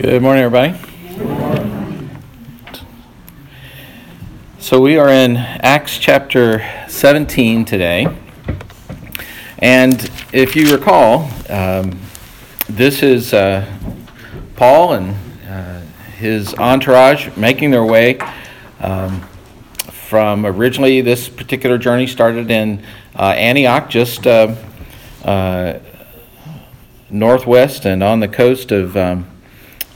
Good morning, everybody. So, we are in Acts chapter 17 today. And if you recall, um, this is uh, Paul and uh, his entourage making their way um, from originally, this particular journey started in uh, Antioch, just uh, uh, northwest and on the coast of. Um,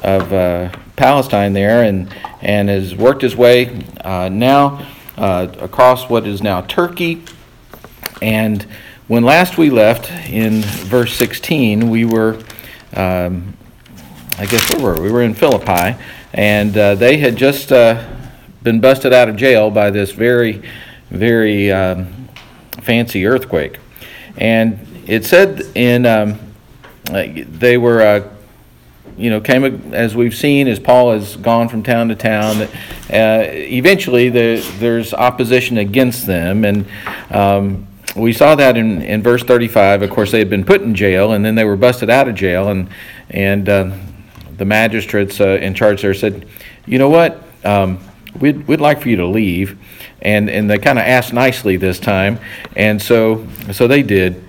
of uh, Palestine there and, and has worked his way uh, now uh, across what is now Turkey. And when last we left in verse 16, we were, um, I guess, where were we? We were in Philippi, and uh, they had just uh, been busted out of jail by this very, very um, fancy earthquake. And it said in, um, they were uh, you know, came as we've seen as Paul has gone from town to town. Uh, eventually the, there's opposition against them, and um, we saw that in, in verse 35. Of course, they had been put in jail, and then they were busted out of jail, and and uh, the magistrates uh, in charge there said, you know what, um, we'd we'd like for you to leave, and and they kind of asked nicely this time, and so so they did.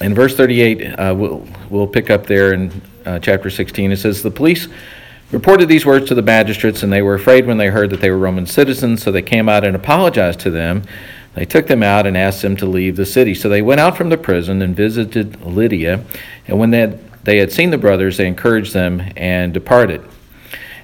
In verse 38, uh, we'll, we'll pick up there in uh, chapter 16. It says, The police reported these words to the magistrates, and they were afraid when they heard that they were Roman citizens, so they came out and apologized to them. They took them out and asked them to leave the city. So they went out from the prison and visited Lydia, and when they had, they had seen the brothers, they encouraged them and departed.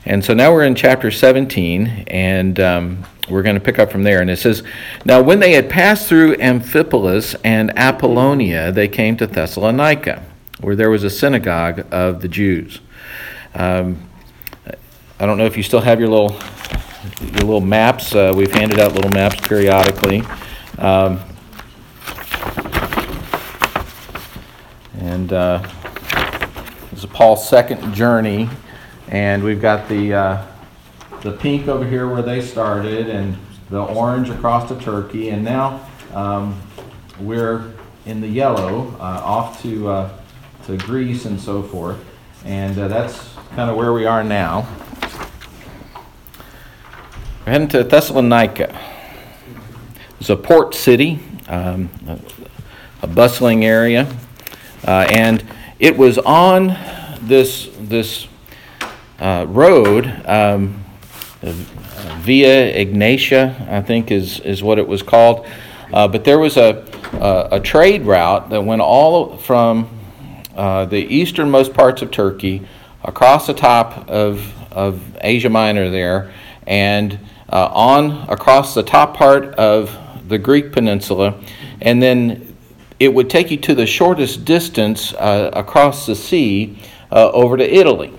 And so now we're in chapter 17, and um, we're going to pick up from there. And it says, Now when they had passed through Amphipolis and Apollonia, they came to Thessalonica where there was a synagogue of the Jews. Um, I don't know if you still have your little your little maps. Uh, we've handed out little maps periodically. Um, and uh, this is Paul's second journey, and we've got the uh, the pink over here where they started, and the orange across to Turkey, and now um, we're in the yellow uh, off to uh, to Greece and so forth. And uh, that's kind of where we are now. We're heading to Thessalonica. It's a port city, um, a, bustling area, uh, and it was on this this uh, road. Um, Via Egnatia, I think is is what it was called. Uh, but there was a, a, a trade route that went all from uh, the easternmost parts of Turkey, across the top of, of Asia Minor there, and uh, on across the top part of the Greek peninsula, and then it would take you to the shortest distance uh, across the sea uh, over to Italy.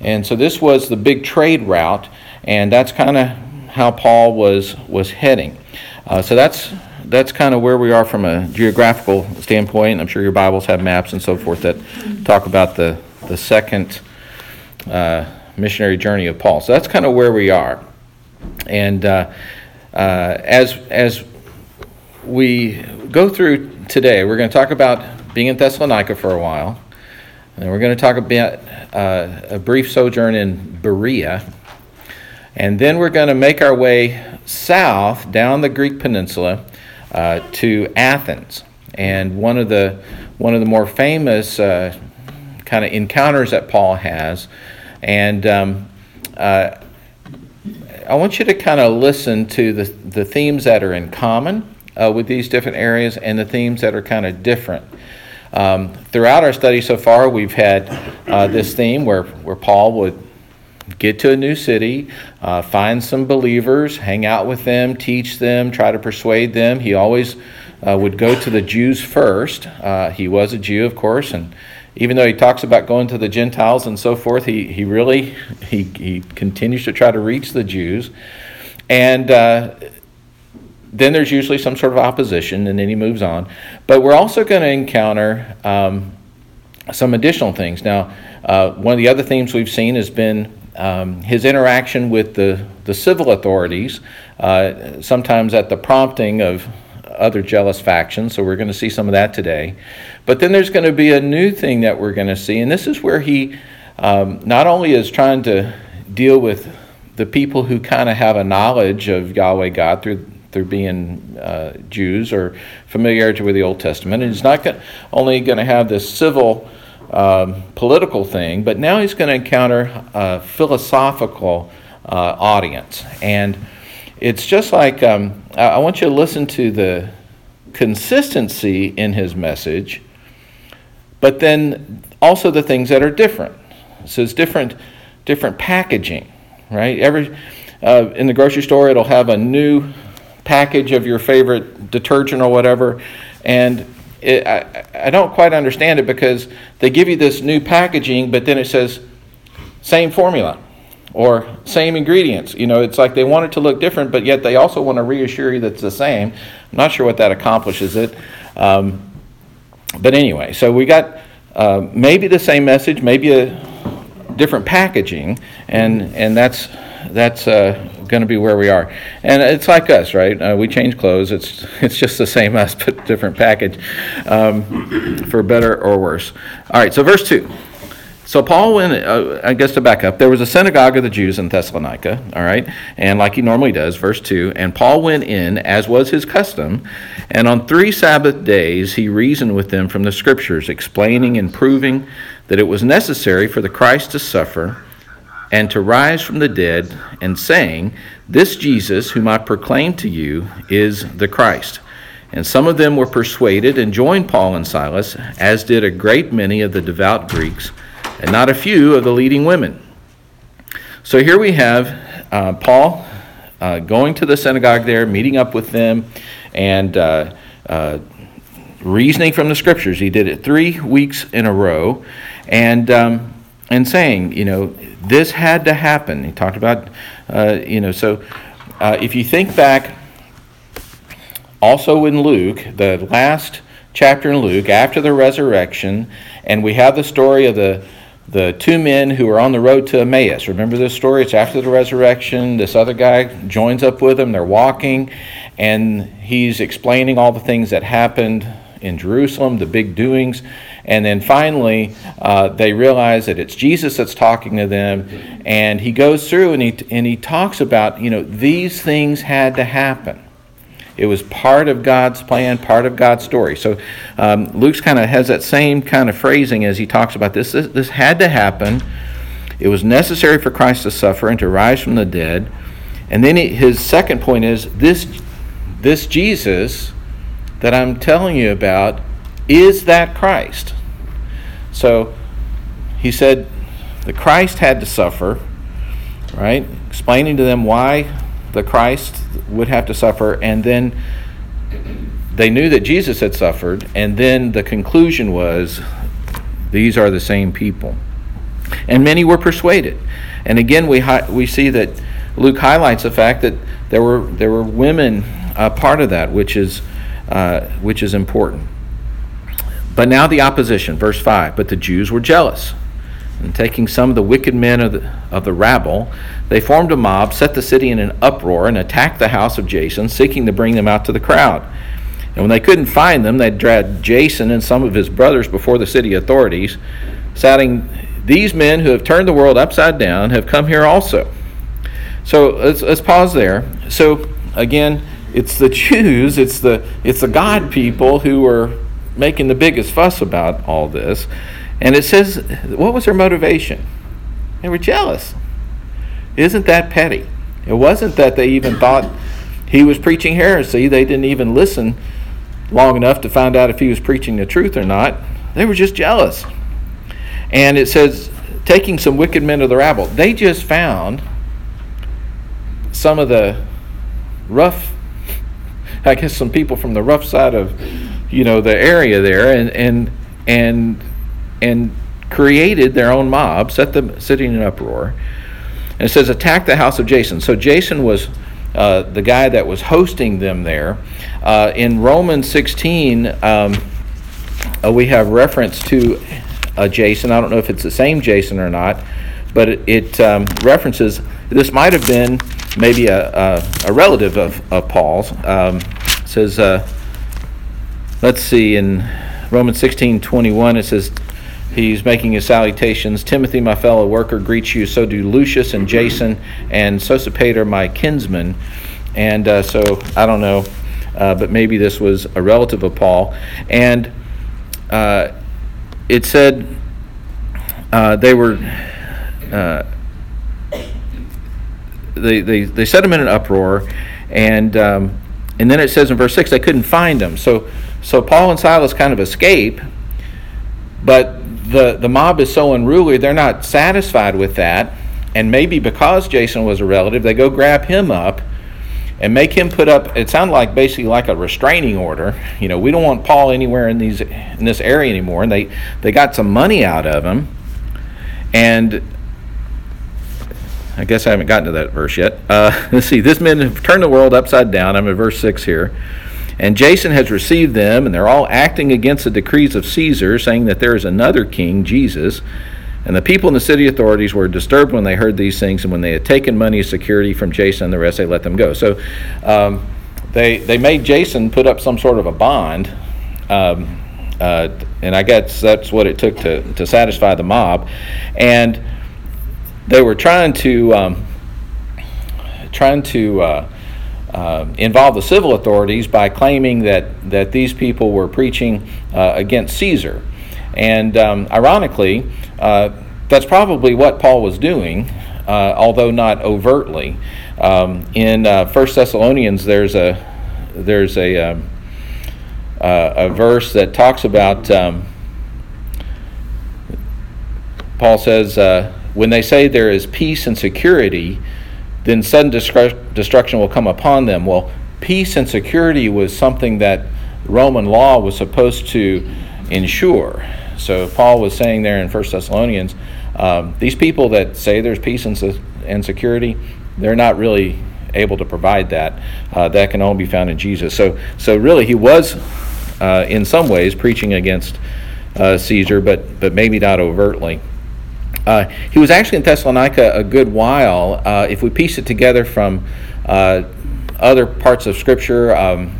And so this was the big trade route, and that's kind of how Paul was was heading. Uh, so that's that's kind of where we are from a geographical standpoint. I'm sure your Bibles have maps and so forth that talk about the, the second uh, missionary journey of Paul. So that's kind of where we are. And uh, uh, as, as we go through today, we're going to talk about being in Thessalonica for a while. And we're going to talk about uh, a brief sojourn in Berea. And then we're going to make our way south down the Greek peninsula uh, to Athens. And one of the one of the more famous uh, kind of encounters that Paul has, and um, uh, I want you to kind of listen to the the themes that are in common uh, with these different areas and the themes that are kind of different. Um, throughout our study so far, we've had uh, this theme where, where Paul would get to a new city, uh, find some believers, hang out with them, teach them, try to persuade them. He always uh, would go to the Jews first. Uh, he was a Jew, of course, and even though he talks about going to the Gentiles and so forth, he, he really he, he continues to try to reach the Jews. And uh, then there's usually some sort of opposition, and then he moves on. But we're also going to encounter um, some additional things. Now, uh, one of the other themes we've seen has been um, his interaction with the, the civil authorities, uh, sometimes at the prompting of other jealous factions. So we're going to see some of that today. But then there's going to be a new thing that we're going to see, and this is where he um, not only is trying to deal with the people who kind of have a knowledge of Yahweh God through through being uh, Jews or familiarity with the Old Testament, and he's not only going to have this civil um, political thing, but now he's going to encounter a philosophical uh, audience, and it's just like um, I want you to listen to the consistency in his message, but then also the things that are different. So it's different, different packaging, right? Every uh, in the grocery store, it'll have a new package of your favorite detergent or whatever, and it, I, I don't quite understand it because they give you this new packaging, but then it says same formula or same ingredients. You know, it's like they want it to look different, but yet they also want to reassure you that it's the same. I'm not sure what that accomplishes it. Um, but anyway, so we got uh, maybe the same message, maybe a different packaging, and and that's that's uh, going to be where we are. And it's like us, right? Uh, we change clothes. It's it's just the same us, but different package, um, for better or worse. All right. So verse two. So Paul went, uh, I guess to back up, there was a synagogue of the Jews in Thessalonica, all right, and like he normally does, verse 2, and Paul went in, as was his custom, and on three Sabbath days he reasoned with them from the Scriptures, explaining and proving that it was necessary for the Christ to suffer and to rise from the dead, and saying, This Jesus, whom I proclaim to you, is the Christ. And some of them were persuaded and joined Paul and Silas, as did a great many of the devout Greeks and not a few of the leading women. So here we have uh, Paul uh, going to the synagogue there, meeting up with them, and uh, uh, reasoning from the scriptures. He did it three weeks in a row, and um, and saying, you know, this had to happen. He talked about, uh, you know, so uh, if you think back, also in Luke, the last chapter in Luke after the resurrection, and we have the story of the the two men who are on the road to Emmaus. Remember this story? It's after the resurrection. This other guy joins up with them. They're walking, and he's explaining all the things that happened in Jerusalem, the big doings. And then finally, uh, they realize that it's Jesus that's talking to them. And he goes through and he, and he talks about, you know, these things had to happen. It was part of God's plan, part of God's story. So um, Luke's kind of has that same kind of phrasing as he talks about this. this. This had to happen. It was necessary for Christ to suffer and to rise from the dead. And then he, his second point is this, this Jesus that I'm telling you about is that Christ. So he said the Christ had to suffer, right? Explaining to them why the Christ would have to suffer, and then they knew that Jesus had suffered, and then the conclusion was these are the same people. And many were persuaded. And again, we, hi- we see that Luke highlights the fact that there were, there were women part of that, which is, uh, which is important. But now the opposition, verse 5. But the Jews were jealous and taking some of the wicked men of the, of the rabble, they formed a mob, set the city in an uproar, and attacked the house of Jason, seeking to bring them out to the crowd. And when they couldn't find them, they dragged Jason and some of his brothers before the city authorities, shouting, These men who have turned the world upside down have come here also. So let's, let's pause there. So again, it's the Jews, it's the, it's the God people who are making the biggest fuss about all this. And it says, what was their motivation? They were jealous. Isn't that petty? It wasn't that they even thought he was preaching heresy. They didn't even listen long enough to find out if he was preaching the truth or not. They were just jealous. And it says, taking some wicked men of the rabble, they just found some of the rough, I guess some people from the rough side of, you know, the area there, and and and and created their own mob, set them sitting in uproar. And it says, attack the house of Jason. So Jason was uh, the guy that was hosting them there. Uh, in Romans 16, um, uh, we have reference to uh, Jason. I don't know if it's the same Jason or not, but it, it um, references this might have been maybe a, a, a relative of, of Paul's. Um, says, uh, let's see, in Romans 16 21, it says, he's making his salutations. Timothy, my fellow worker, greets you. So do Lucius and Jason and Sosipater, my kinsman. And uh, so I don't know, uh, but maybe this was a relative of Paul. And uh, it said uh, they were. Uh, they, they, they set him in an uproar, and um, and then it says in verse six they couldn't find him. So so Paul and Silas kind of escape, but the the mob is so unruly they're not satisfied with that, and maybe because Jason was a relative, they go grab him up and make him put up it sounded like basically like a restraining order. You know we don't want paul anywhere in these in this area anymore. And they they got some money out of him. And i guess i haven't gotten to that verse yet. Uh, let's see. This men have turned the world upside down. I'm in verse 6 here. And jason has received them and they're all acting against the decrees of caesar saying that there is another king jesus. And the people in the city authorities were disturbed when they heard these things, and when they had taken money as security from Jason and the rest, they let them go. So um, they, they made Jason put up some sort of a bond, um, uh, and I guess that's what it took to, to satisfy the mob. And they were trying to um, trying to uh, uh, involve the civil authorities by claiming that that these people were preaching uh, against Caesar. And um, ironically, uh, that's probably what Paul was doing, uh, although not overtly. Um, in uh, 1 Thessalonians, there's a there's a um, a verse that talks about. Um, Paul says, "When they say there is peace and security, then sudden destruction will come upon them." Well, peace and security was something that Roman law was supposed to ensure. So Paul was saying there in 1 Thessalonians, um, these people that say there's peace and, and security, they're not really able to provide that. Uh, that can only be found in Jesus. So, so really, he was uh, in some ways preaching against uh, Caesar, but but maybe not overtly. Uh, he was actually in Thessalonica a good while. Uh, if we piece it together from uh, other parts of Scripture, um,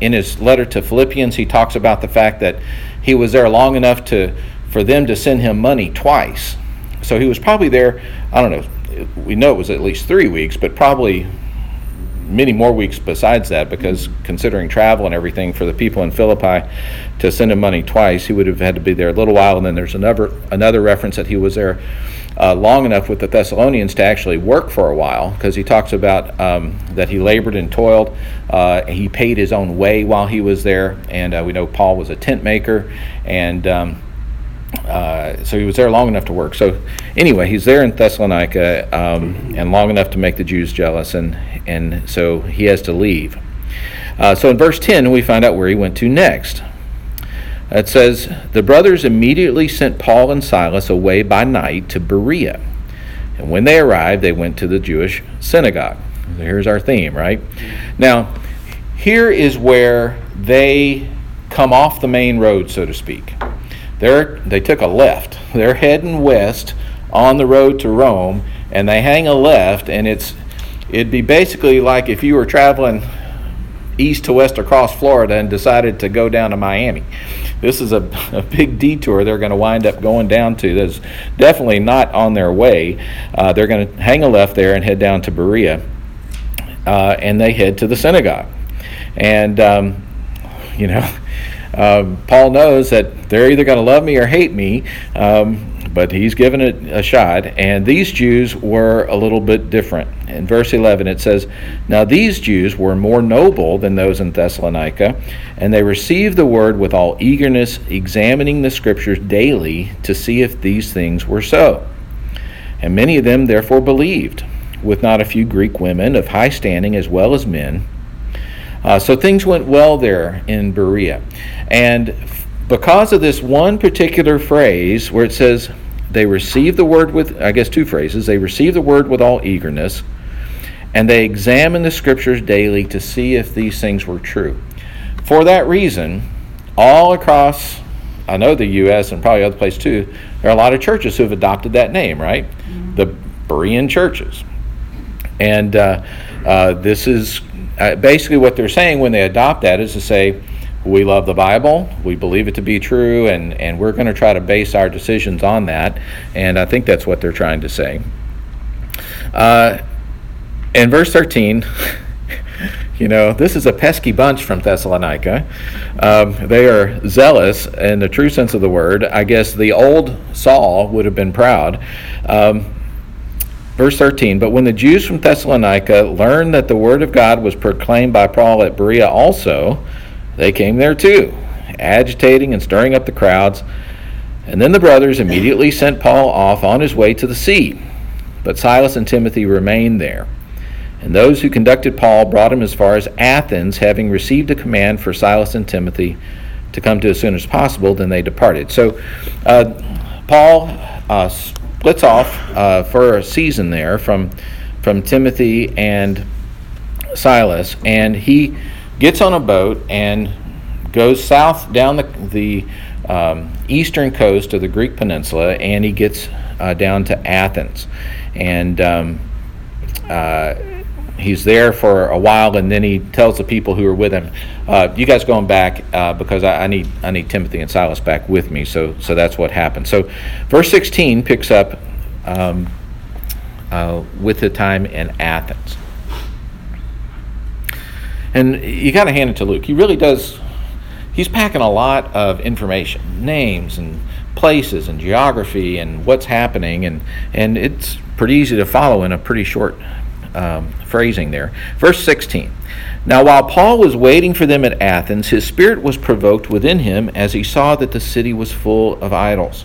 in his letter to Philippians, he talks about the fact that he was there long enough to for them to send him money twice. So he was probably there, I don't know, we know it was at least three weeks, but probably many more weeks besides that because considering travel and everything for the people in Philippi to send him money twice, he would have had to be there a little while. And then there's another another reference that he was there uh, long enough with the Thessalonians to actually work for a while because he talks about um, that he labored and toiled. Uh, he paid his own way while he was there, and uh, we know Paul was a tent maker, and um, uh, so he was there long enough to work. So anyway, he's there in Thessalonica um, and long enough to make the Jews jealous, and and so he has to leave. Uh, so in verse 10, we find out where he went to next. It says, The brothers immediately sent Paul and Silas away by night to Berea. And when they arrived, they went to the Jewish synagogue. Here's our theme, right? Now, here is where they come off the main road, so to speak. They're, they took a left. They're heading west on the road to Rome, and they hang a left, and it's it'd be basically like if you were traveling east to west across Florida and decided to go down to Miami. This is a, a big detour they're going to wind up going down to. That's definitely not on their way. Uh, they're going to hang a left there and head down to Berea, uh, and they head to the synagogue. And, um, you know, um, Paul knows that they're either going to love me or hate me. Um, but he's given it a shot. And these Jews were a little bit different. In verse 11, it says, Now these Jews were more noble than those in Thessalonica, and they received the word with all eagerness, examining the scriptures daily to see if these things were so. And many of them therefore believed, with not a few Greek women of high standing as well as men. Uh, so things went well there in Berea. And because of this one particular phrase where it says, they receive the word with, I guess, two phrases. They receive the word with all eagerness, and they examine the scriptures daily to see if these things were true. For that reason, all across, I know the U.S. and probably other places too, there are a lot of churches who have adopted that name, right? Mm-hmm. The Berean churches. And uh, uh, this is uh, basically what they're saying when they adopt that is to say, we love the Bible, we believe it to be true, and, and we're going to try to base our decisions on that. And I think that's what they're trying to say. Uh, in verse 13, you know, this is a pesky bunch from Thessalonica. Um, they are zealous in the true sense of the word. I guess the old Saul would have been proud. Um, verse 13 But when the Jews from Thessalonica learned that the word of God was proclaimed by Paul at Berea also, they came there too, agitating and stirring up the crowds. And then the brothers immediately sent Paul off on his way to the sea. But Silas and Timothy remained there. And those who conducted Paul brought him as far as Athens, having received a command for Silas and Timothy to come to as soon as possible. Then they departed. So uh, Paul uh, splits off uh, for a season there from from Timothy and Silas, and he gets on a boat and goes south down the the um, eastern coast of the Greek peninsula, and he gets uh, down to Athens, and um, uh, he's there for a while, and then he tells the people who are with him, uh, "You guys going back uh, because I, I, need I need Timothy and Silas back with me." So so that's what happened. So verse 16 picks up um, uh, with the time in Athens, and you got to hand it to Luke. He really does. He's packing a lot of information, names and places and geography and what's happening, and and it's pretty easy to follow in a pretty short um, phrasing there. Verse 16. Now, while Paul was waiting for them at Athens, his spirit was provoked within him as he saw that the city was full of idols.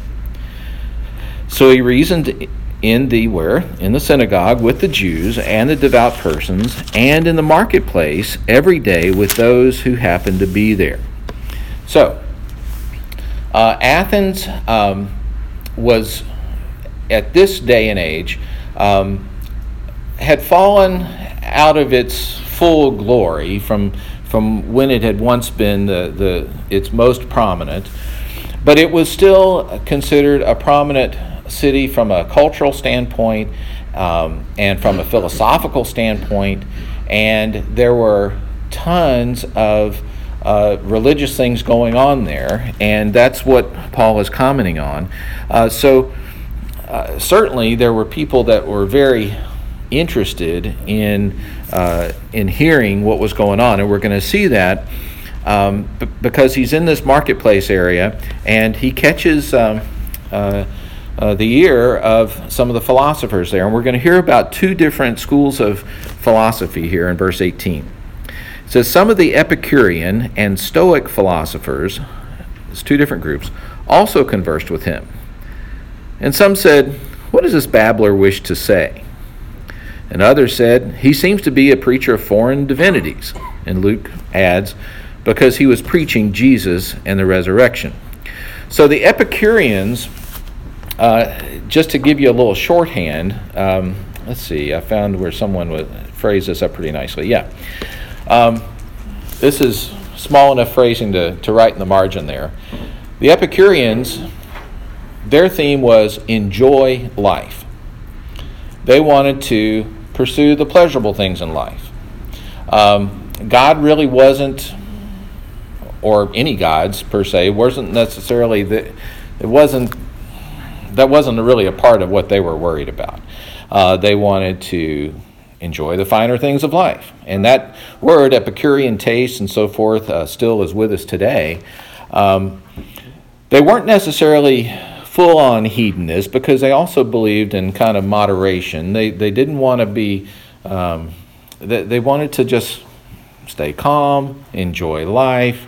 So he reasoned in the where? In the synagogue with the Jews and the devout persons, and in the marketplace every day with those who happened to be there. So, uh, Athens um, was, at this day and age, um, had fallen out of its full glory from, from when it had once been the, the, its most prominent, but it was still considered a prominent city from a cultural standpoint um, and from a philosophical standpoint, and there were tons of uh, religious things going on there, and that's what Paul is commenting on. Uh, so, uh, certainly, there were people that were very interested in uh, in hearing what was going on, and we're going to see that um, b- because he's in this marketplace area and he catches um, uh, uh, the ear of some of the philosophers there, and we're going to hear about two different schools of philosophy here in verse 18. It says some of the Epicurean and Stoic philosophers, it's two different groups, also conversed with him. And some said, What does this babbler wish to say? And others said, He seems to be a preacher of foreign divinities. And Luke adds, Because he was preaching Jesus and the resurrection. So the Epicureans, uh, just to give you a little shorthand, um, let's see, I found where someone would phrase this up pretty nicely. Yeah. Um, this is small enough phrasing to, to write in the margin there. The Epicureans, their theme was enjoy life. They wanted to pursue the pleasurable things in life. Um, God really wasn't, or any gods per se, wasn't necessarily the, it wasn't that wasn't really a part of what they were worried about. Uh, they wanted to enjoy the finer things of life, and that word Epicurean taste and so forth uh, still is with us today. Um, they weren't necessarily full on hedonists because they also believed in kind of moderation. They, they didn't want to be, um, they, they wanted to just stay calm, enjoy life,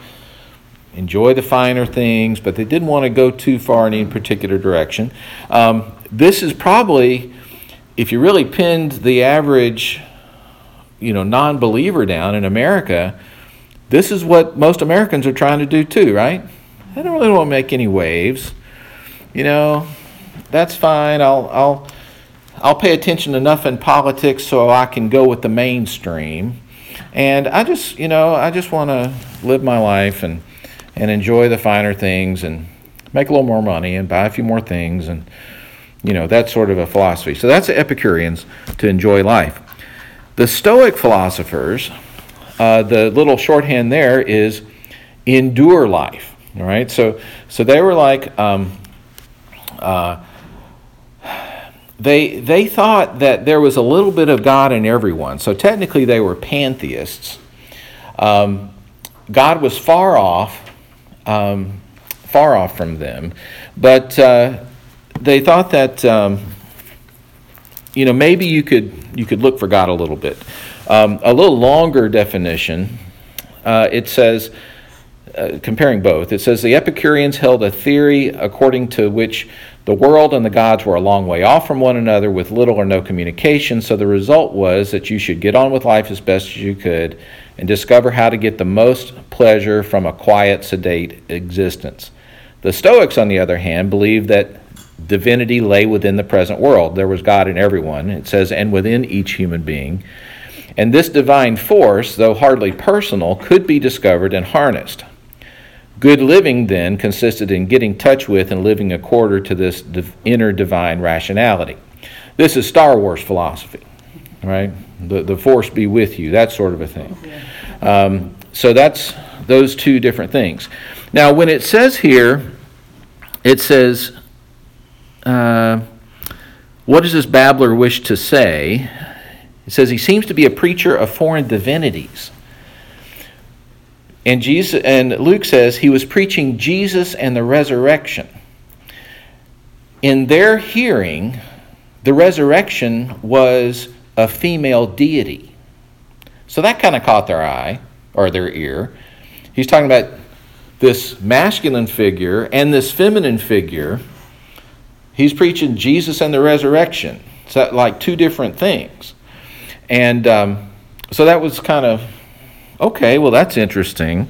enjoy the finer things, but they didn't want to go too far in any particular direction. Um, this is probably, if you really pinned the average, you know, non-believer down in America, this is what most Americans are trying to do too, right? They don't really want to make any waves you know, that's fine. I'll I'll I'll pay attention enough in politics so I can go with the mainstream. And I just, you know, I just want to live my life and and enjoy the finer things and make a little more money and buy a few more things and you know, that sort of a philosophy. So that's the Epicureans to enjoy life. The Stoic philosophers, uh, the little shorthand there is endure life. All right, so so they were like um, uh, they they thought that there was a little bit of God in everyone. So technically, they were pantheists. Um, God was far off, um, far off from them, but uh, they thought that um, you know maybe you could you could look for God a little bit. Um, a little longer definition. Uh, it says uh, comparing both, it says the Epicureans held a theory according to which the world and the gods were a long way off from one another with little or no communication, so the result was that you should get on with life as best as you could and discover how to get the most pleasure from a quiet, sedate existence. The Stoics, on the other hand, believed that divinity lay within the present world. There was God in everyone, it says, and within each human being. And this divine force, though hardly personal, could be discovered and harnessed. Good living, then, consisted in getting touch with and living according to this div- inner divine rationality. This is Star Wars philosophy, right? The, the force be with you, that sort of a thing. Um, so that's those two different things. Now, when it says here, it says, uh, What does this babbler wish to say? It says he seems to be a preacher of foreign divinities. And Jesus and Luke says he was preaching Jesus and the resurrection. In their hearing, the resurrection was a female deity. So that kind of caught their eye or their ear. He's talking about this masculine figure and this feminine figure. He's preaching Jesus and the resurrection. It's like two different things. And um, so that was kind of Okay, well, that's interesting.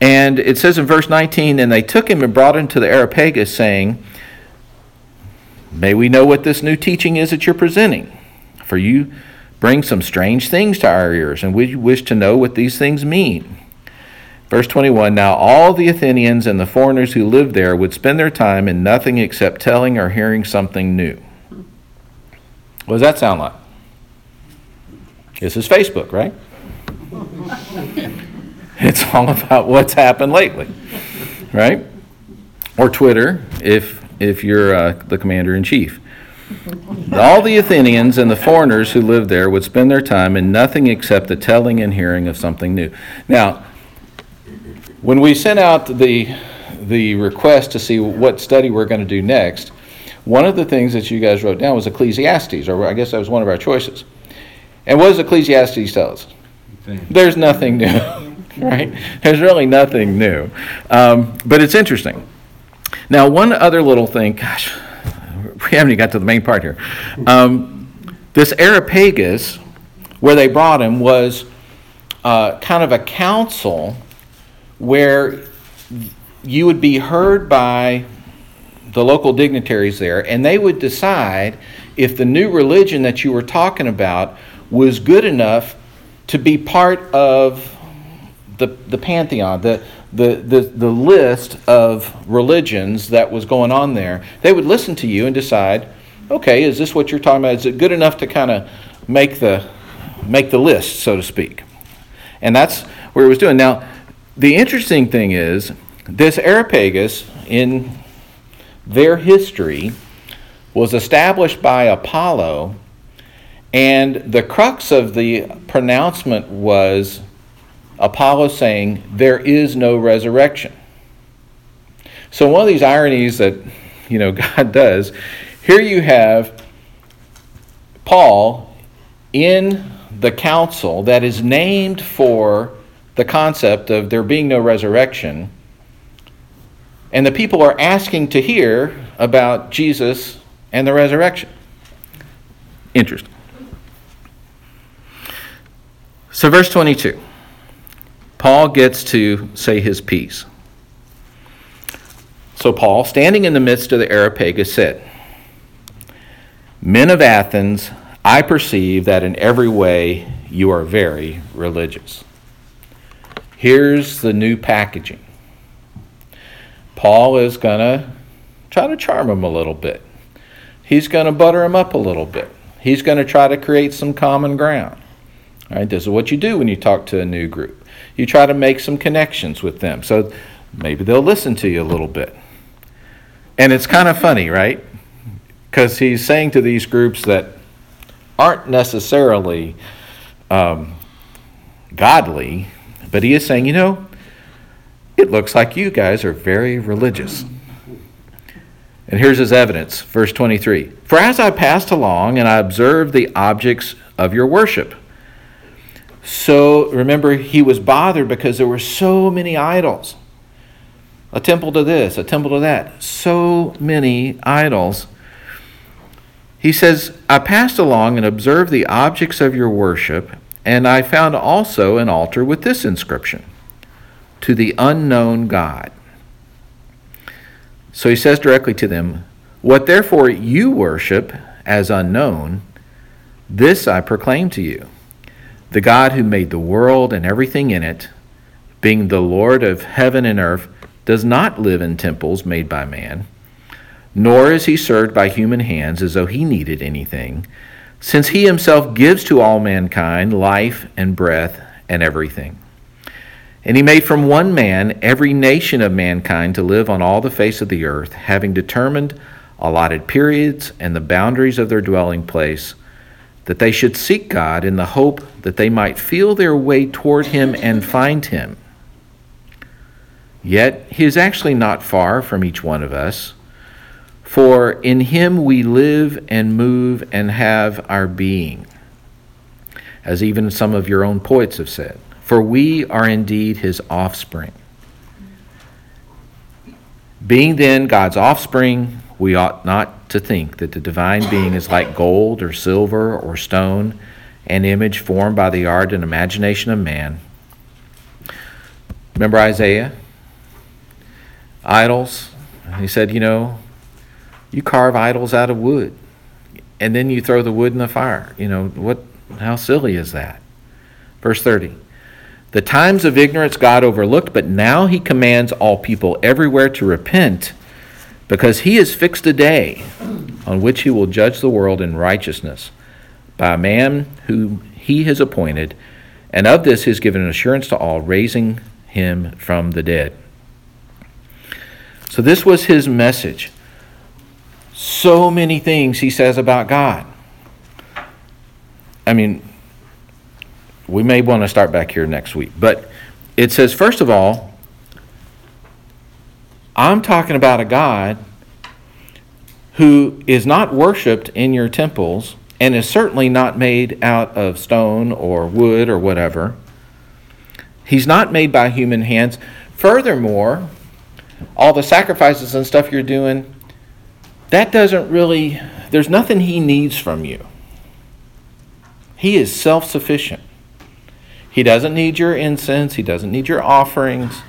And it says in verse 19, And they took him and brought him to the Areopagus, saying, May we know what this new teaching is that you're presenting? For you bring some strange things to our ears, and we wish to know what these things mean. Verse 21 Now all the Athenians and the foreigners who lived there would spend their time in nothing except telling or hearing something new. What does that sound like? This is Facebook, right? it's all about what's happened lately, right? Or Twitter, if if you're uh, the commander in chief. All the Athenians and the foreigners who lived there would spend their time in nothing except the telling and hearing of something new. Now, when we sent out the the request to see what study we're going to do next, one of the things that you guys wrote down was Ecclesiastes, or I guess that was one of our choices. And what does Ecclesiastes tell us? There's nothing new, right? There's really nothing new. Um, but it's interesting. Now, one other little thing, gosh, we haven't even got to the main part here. Um, this Areopagus, where they brought him, was uh, kind of a council where you would be heard by the local dignitaries there, and they would decide if the new religion that you were talking about was good enough to be part of the, the pantheon, the, the, the, the list of religions that was going on there. They would listen to you and decide, okay, is this what you're talking about? Is it good enough to kind of make the, make the list, so to speak? And that's where it was doing. Now, the interesting thing is, this Areopagus, in their history, was established by Apollo and the crux of the pronouncement was Apollo saying, There is no resurrection. So, one of these ironies that you know God does, here you have Paul in the council that is named for the concept of there being no resurrection. And the people are asking to hear about Jesus and the resurrection. Interesting. So, verse 22, Paul gets to say his piece. So, Paul, standing in the midst of the Areopagus, said, Men of Athens, I perceive that in every way you are very religious. Here's the new packaging. Paul is going to try to charm him a little bit. He's going to butter him up a little bit. He's going to try to create some common ground. This is what you do when you talk to a new group. you try to make some connections with them. So maybe they'll listen to you a little bit. And it's kind of funny, right? Because he's saying to these groups that aren't necessarily um, godly, but he is saying, you know, it looks like you guys are very religious. And here's his evidence, verse 23. For as I passed along and I observed the objects of your worship. So remember, he was bothered because there were so many idols. A temple to this, a temple to that. So many idols. He says, I passed along and observed the objects of your worship, and I found also an altar with this inscription To the unknown God. So he says directly to them, What therefore you worship as unknown, this I proclaim to you the God who made the world and everything in it, being the Lord of heaven and earth, does not live in temples made by man nor is he served by human hands as though he needed anything, since he himself gives to all mankind life and breath and everything. And he made from one man every nation of mankind to live on all the face of the earth, having determined allotted periods and the boundaries of their dwelling place, that they should seek God in the hope that they might feel their way toward him and find him. Yet he is actually not far from each one of us. For in him we live and move and have our being, as even some of your own poets have said. For we are indeed his offspring. Being then God's offspring, we ought not to think that the divine being is like gold or silver or stone, an image formed by the art and imagination of man. Remember Isaiah? Idols. He said, you know, you carve idols out of wood and then you throw the wood in the fire. You know, what how silly is that? Verse 30. The times of ignorance God overlooked, but now he commands all people everywhere to repent because he has fixed a day on which he will judge the world in righteousness by a man whom he has appointed, and of this he has given an assurance to all, raising him from the dead. So this was his message so many things he says about God. I mean, we may want to start back here next week, but it says, first of all, I'm talking about a God who is not worshiped in your temples and is certainly not made out of stone or wood or whatever. He's not made by human hands. Furthermore, all the sacrifices and stuff you're doing, that doesn't really, there's nothing he needs from you. He is self sufficient. He doesn't need your incense, he doesn't need your offerings.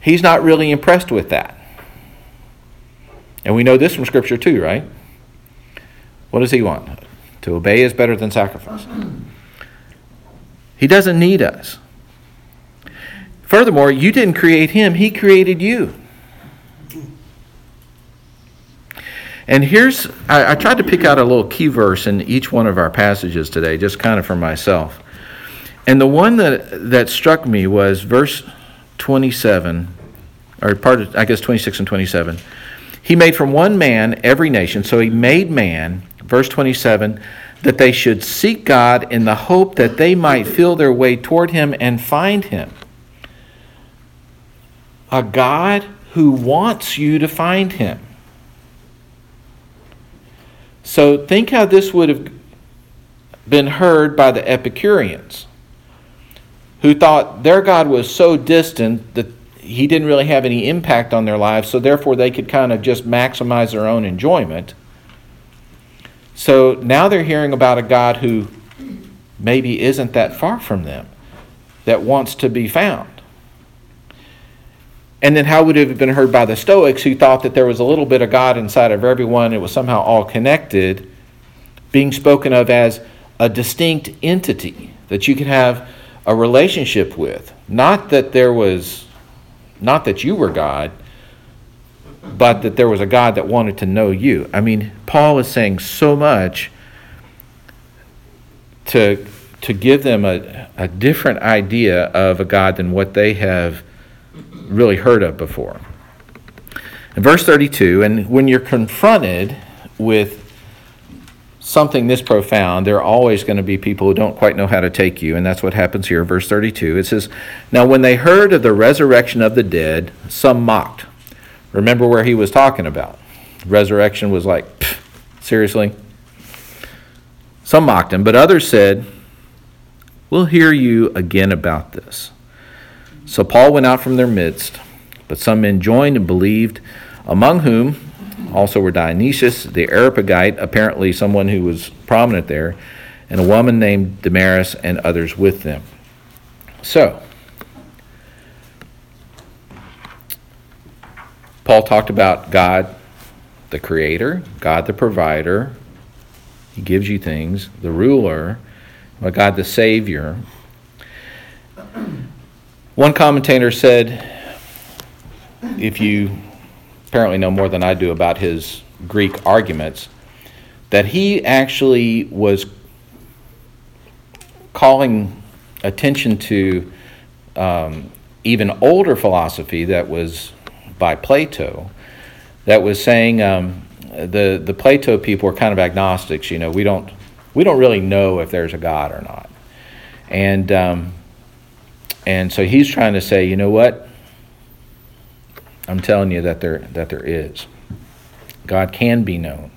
He's not really impressed with that. And we know this from Scripture too, right? What does he want? To obey is better than sacrifice. He doesn't need us. Furthermore, you didn't create him, he created you. And here's, I, I, tried to pick out a little key verse in each one of our passages today, just kind of for myself. And the one that, that struck me was verse 27, or part of, I guess 26 and 27. He made from one man every nation, so he made man, verse 27, that they should seek God in the hope that they might feel their way toward him and find him. A God who wants you to find him. So think how this would have been heard by the Epicureans, who thought their God was so distant that he didn't really have any impact on their lives, so therefore they could kind of just maximize their own enjoyment. So now they're hearing about a God who maybe isn't that far from them, that wants to be found. And then how would it have been heard by the Stoics who thought that there was a little bit of God inside of everyone, it was somehow all connected, being spoken of as a distinct entity that you could have a relationship with. Not that there was, not that you were God, but that there was a God that wanted to know you. I mean, Paul is saying so much to, to give them a, a different idea of a God than what they have really heard of before. In verse 32, and when you're confronted with something this profound, there are always going to be people who don't quite know how to take you, and that's what happens here. Verse 32 it says, Now when they heard of the resurrection of the dead, some mocked. Remember where he was talking about. Resurrection was like, seriously? Some mocked him, but others said, We'll hear you again about this. So Paul went out from their midst, but some men joined and believed, among whom also were Dionysius the Areopagite, apparently someone who was prominent there, and a woman named Damaris and others with them. So, Paul talked about God the creator, God the provider, he gives you things, the ruler, but God the savior. One commentator said if you apparently know more than I do about his Greek arguments, that he actually was calling attention to um, even older philosophy that was by Plato, that was saying um, the the Plato people are kind of agnostics. You know, we don't we don't really know if there's a God or not, and um, and so he's trying to say, you know what? I'm telling you that there that there is. God can be known.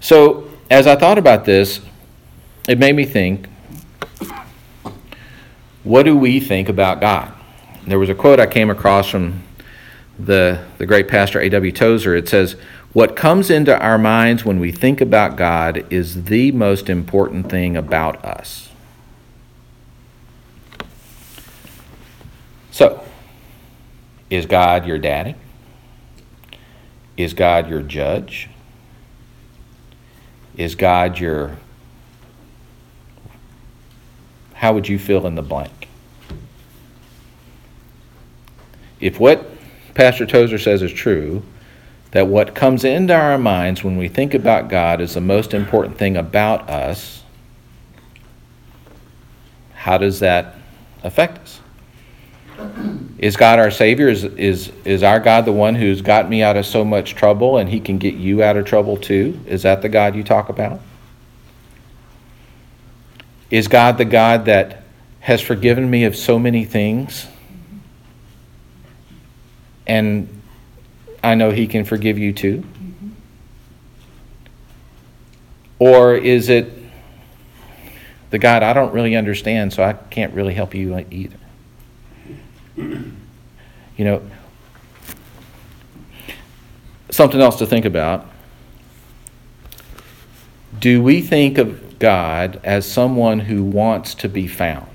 So as I thought about this, it made me think, what do we think about God? There was a quote I came across from the, the great pastor A.W. Tozer. It says, What comes into our minds when we think about God is the most important thing about us. So, is God your daddy? Is God your judge? Is God your. How would you fill in the blank? If what Pastor Tozer says is true, that what comes into our minds when we think about God is the most important thing about us, how does that affect us? Is God our Savior? Is, is, is our God the one who's got me out of so much trouble and He can get you out of trouble too? Is that the God you talk about? Is God the God that has forgiven me of so many things? And I know He can forgive you too? Or is it the God I don't really understand, so I can't really help you either? You know, something else to think about. Do we think of God as someone who wants to be found?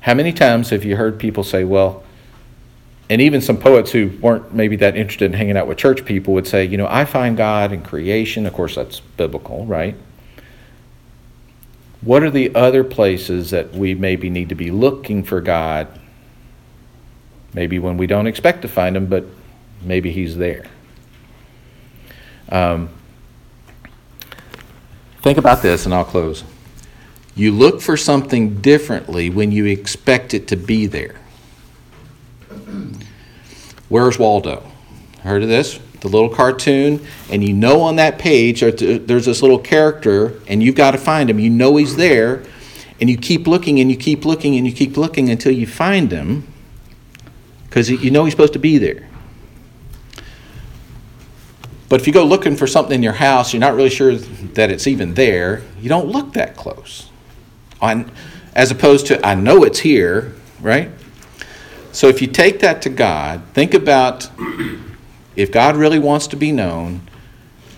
How many times have you heard people say, well, and even some poets who weren't maybe that interested in hanging out with church people would say, you know, I find God in creation. Of course, that's biblical, right? What are the other places that we maybe need to be looking for God? Maybe when we don't expect to find Him, but maybe He's there. Um, think about this, and I'll close. You look for something differently when you expect it to be there. Where's Waldo? Heard of this? The little cartoon, and you know on that page there's this little character, and you've got to find him. You know he's there, and you keep looking and you keep looking and you keep looking until you find him because you know he's supposed to be there. But if you go looking for something in your house, you're not really sure that it's even there, you don't look that close. On, as opposed to, I know it's here, right? So if you take that to God, think about if God really wants to be known,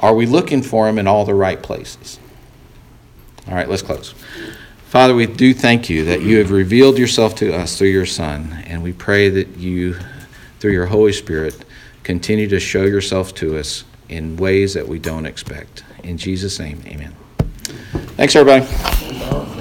are we looking for him in all the right places? All right, let's close. Father, we do thank you that you have revealed yourself to us through your Son, and we pray that you, through your Holy Spirit, continue to show yourself to us in ways that we don't expect. In Jesus' name, amen. Thanks, everybody.